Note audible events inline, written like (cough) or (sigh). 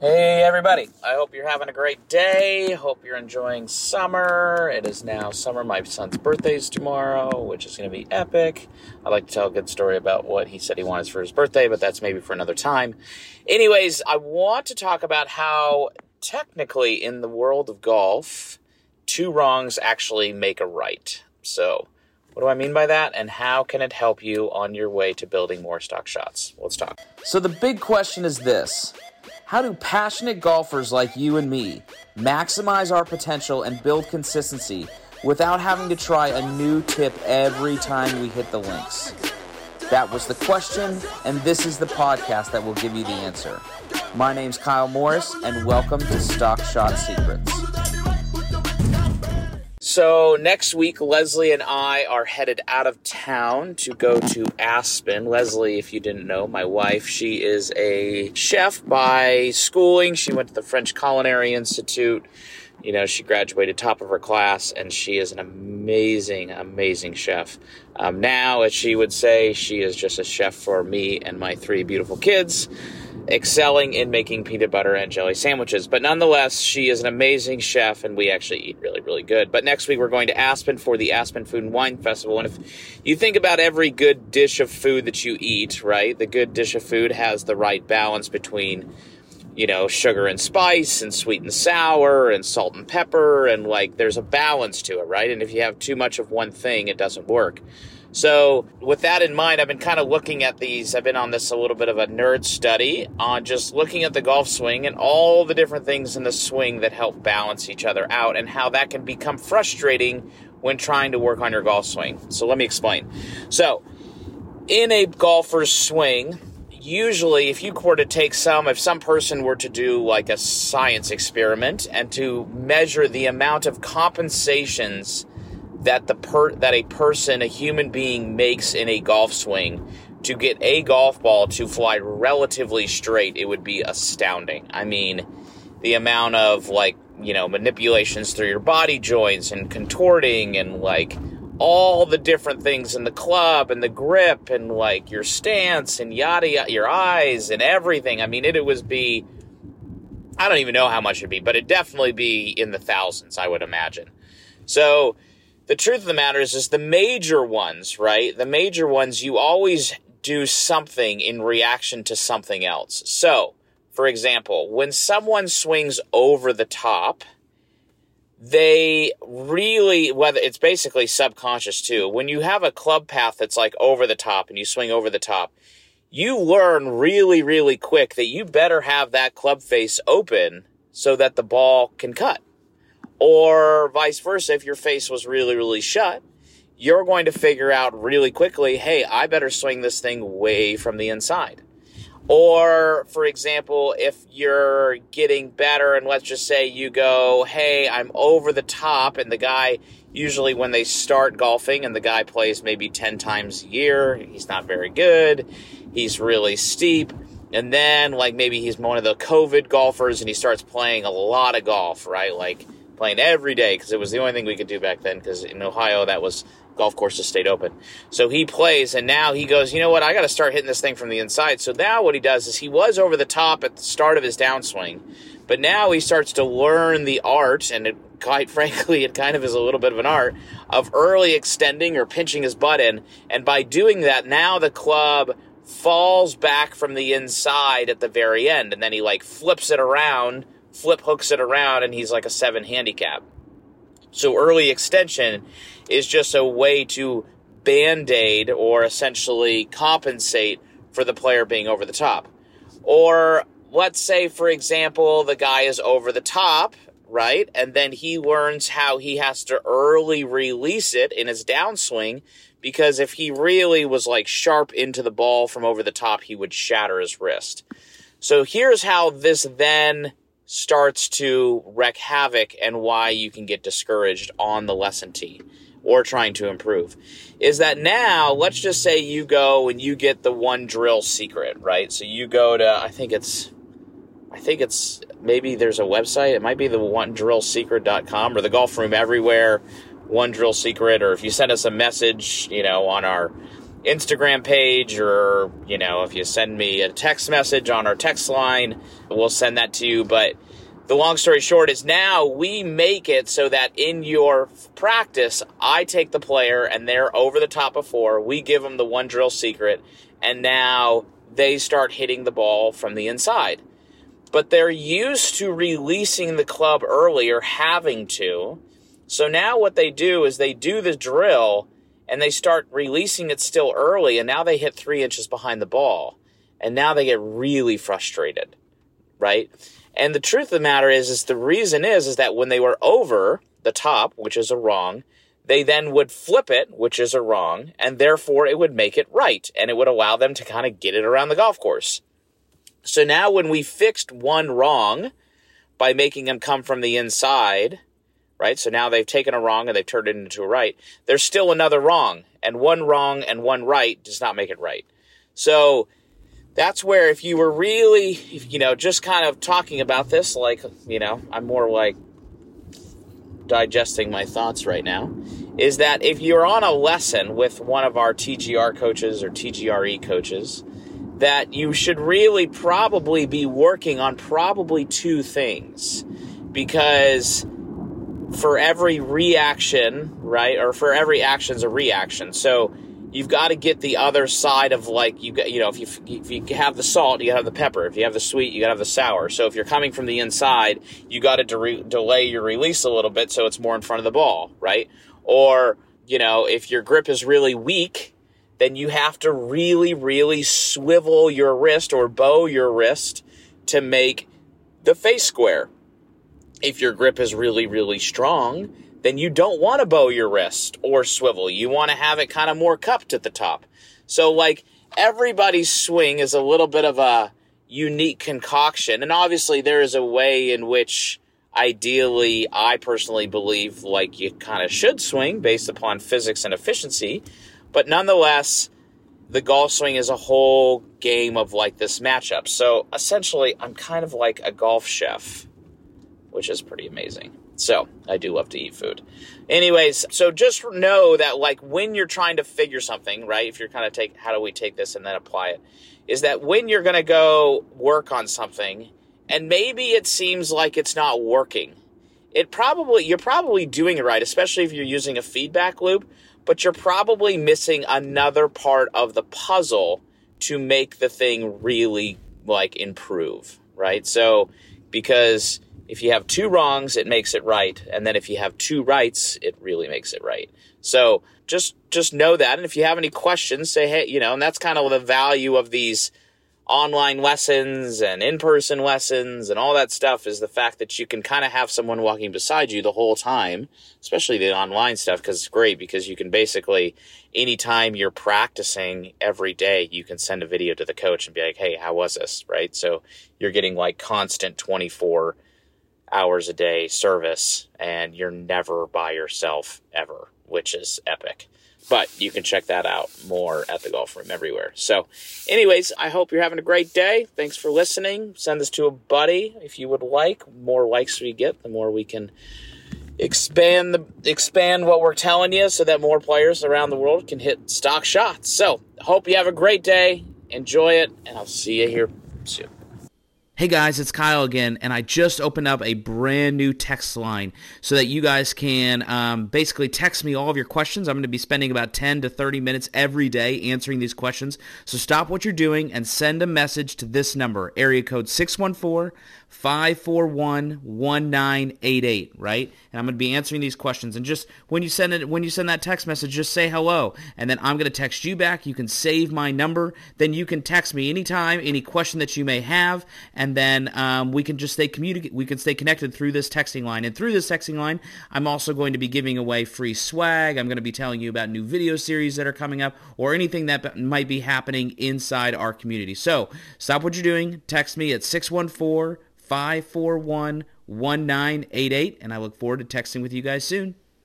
Hey everybody, I hope you're having a great day. Hope you're enjoying summer. It is now summer. My son's birthday is tomorrow, which is going to be epic. I'd like to tell a good story about what he said he wanted for his birthday, but that's maybe for another time. Anyways, I want to talk about how technically in the world of golf, two wrongs actually make a right. So, what do I mean by that? And how can it help you on your way to building more stock shots? Let's talk. So, the big question is this How do passionate golfers like you and me maximize our potential and build consistency without having to try a new tip every time we hit the links? That was the question, and this is the podcast that will give you the answer. My name's Kyle Morris, and welcome to Stock Shot Secrets. So, next week, Leslie and I are headed out of town to go to Aspen. Leslie, if you didn't know, my wife, she is a chef by schooling. She went to the French Culinary Institute. You know, she graduated top of her class, and she is an amazing, amazing chef. Um, now, as she would say, she is just a chef for me and my three beautiful kids excelling in making peanut butter and jelly sandwiches. But nonetheless, she is an amazing chef, and we actually eat really, really good. But next week, we're going to Aspen for the Aspen Food and Wine Festival. And if you think about every good dish of food that you eat, right, the good dish of food has the right balance between you know, sugar and spice and sweet and sour and salt and pepper and like there's a balance to it, right? And if you have too much of one thing, it doesn't work. So, with that in mind, I've been kind of looking at these. I've been on this a little bit of a nerd study on just looking at the golf swing and all the different things in the swing that help balance each other out and how that can become frustrating when trying to work on your golf swing. So, let me explain. So, in a golfer's swing, usually if you were to take some if some person were to do like a science experiment and to measure the amount of compensations that the per that a person a human being makes in a golf swing to get a golf ball to fly relatively straight it would be astounding. I mean the amount of like you know manipulations through your body joints and contorting and like all the different things in the club and the grip and like your stance and yada yada, your eyes and everything. I mean, it, it was be, I don't even know how much it'd be, but it'd definitely be in the thousands, I would imagine. So the truth of the matter is, is the major ones, right? The major ones, you always do something in reaction to something else. So, for example, when someone swings over the top, they really whether it's basically subconscious too. When you have a club path that's like over the top and you swing over the top you learn really really quick that you better have that club face open so that the ball can cut. Or vice versa if your face was really really shut you're going to figure out really quickly hey i better swing this thing way from the inside or, for example, if you're getting better, and let's just say you go, hey, I'm over the top, and the guy, usually when they start golfing, and the guy plays maybe 10 times a year, he's not very good, he's really steep. And then, like, maybe he's one of the COVID golfers and he starts playing a lot of golf, right? Like, playing every day because it was the only thing we could do back then because in Ohio that was golf courses stayed open. So he plays, and now he goes, you know what? I got to start hitting this thing from the inside. So now what he does is he was over the top at the start of his downswing, but now he starts to learn the art, and it, quite (laughs) frankly, it kind of is a little bit of an art of early extending or pinching his butt in. And by doing that, now the club falls back from the inside at the very end, and then he like flips it around, flip hooks it around, and he's like a seven handicap. So early extension is just a way to band aid or essentially compensate for the player being over the top. Or let's say, for example, the guy is over the top, right? And then he learns how he has to early release it in his downswing because if he really was like sharp into the ball from over the top, he would shatter his wrist. So here's how this then starts to wreak havoc and why you can get discouraged on the lesson tee or trying to improve. Is that now let's just say you go and you get the one drill secret right? So you go to i think it's i think it's maybe there's a website. It might be the one drill secret.com or the golf room everywhere one drill secret or if you send us a message you know on our Instagram page or, you know, if you send me a text message on our text line, we'll send that to you. But the long story short is now we make it so that in your practice, I take the player and they're over the top of four. We give them the one drill secret, and now they start hitting the ball from the inside. But they're used to releasing the club earlier, having to. So now what they do is they do the drill and they start releasing it still early, and now they hit three inches behind the ball. And now they get really frustrated, right? And the truth of the matter is, is the reason is, is that when they were over the top, which is a wrong, they then would flip it, which is a wrong, and therefore it would make it right, and it would allow them to kind of get it around the golf course. So now when we fixed one wrong by making them come from the inside, right? So now they've taken a wrong and they've turned it into a right. There's still another wrong, and one wrong and one right does not make it right. So that's where if you were really, you know, just kind of talking about this, like, you know, I'm more like digesting my thoughts right now, is that if you're on a lesson with one of our TGR coaches or TGRE coaches, that you should really probably be working on probably two things. Because for every reaction, right, or for every action is a reaction. So, you've got to get the other side of like you got you know if you if you have the salt you have the pepper. If you have the sweet you got to have the sour. So if you're coming from the inside you got to de- delay your release a little bit so it's more in front of the ball right? Or you know if your grip is really weak then you have to really really swivel your wrist or bow your wrist to make the face square if your grip is really really strong then you don't want to bow your wrist or swivel. You want to have it kind of more cupped at the top. So, like, everybody's swing is a little bit of a unique concoction. And obviously, there is a way in which, ideally, I personally believe, like, you kind of should swing based upon physics and efficiency. But nonetheless, the golf swing is a whole game of like this matchup. So essentially, I'm kind of like a golf chef, which is pretty amazing. So I do love to eat food. Anyways, so just know that like when you're trying to figure something, right? If you're kind of take how do we take this and then apply it, is that when you're gonna go work on something and maybe it seems like it's not working. It probably you're probably doing it right, especially if you're using a feedback loop, but you're probably missing another part of the puzzle to make the thing really like improve, right? So because if you have two wrongs, it makes it right, and then if you have two rights, it really makes it right. So just just know that, and if you have any questions, say hey, you know, and that's kind of the value of these online lessons and in-person lessons and all that stuff is the fact that you can kind of have someone walking beside you the whole time especially the online stuff because it's great because you can basically anytime you're practicing every day you can send a video to the coach and be like hey how was this right so you're getting like constant 24 hours a day service and you're never by yourself ever, which is epic. But you can check that out more at the golf room everywhere. So, anyways, I hope you're having a great day. Thanks for listening. Send this to a buddy if you would like. more likes we get, the more we can expand the expand what we're telling you so that more players around the world can hit stock shots. So, hope you have a great day. Enjoy it, and I'll see you here soon. Hey guys, it's Kyle again, and I just opened up a brand new text line so that you guys can um, basically text me all of your questions. I'm going to be spending about 10 to 30 minutes every day answering these questions. So stop what you're doing and send a message to this number, area code 614 541 1988, right? And I'm going to be answering these questions. And just when you send it, when you send that text message, just say hello. And then I'm going to text you back. You can save my number. Then you can text me anytime, any question that you may have. And then um, we can just stay communicate. We can stay connected through this texting line. And through this texting line, I'm also going to be giving away free swag. I'm going to be telling you about new video series that are coming up or anything that might be happening inside our community. So stop what you're doing. Text me at 614- 541 1988. And I look forward to texting with you guys soon.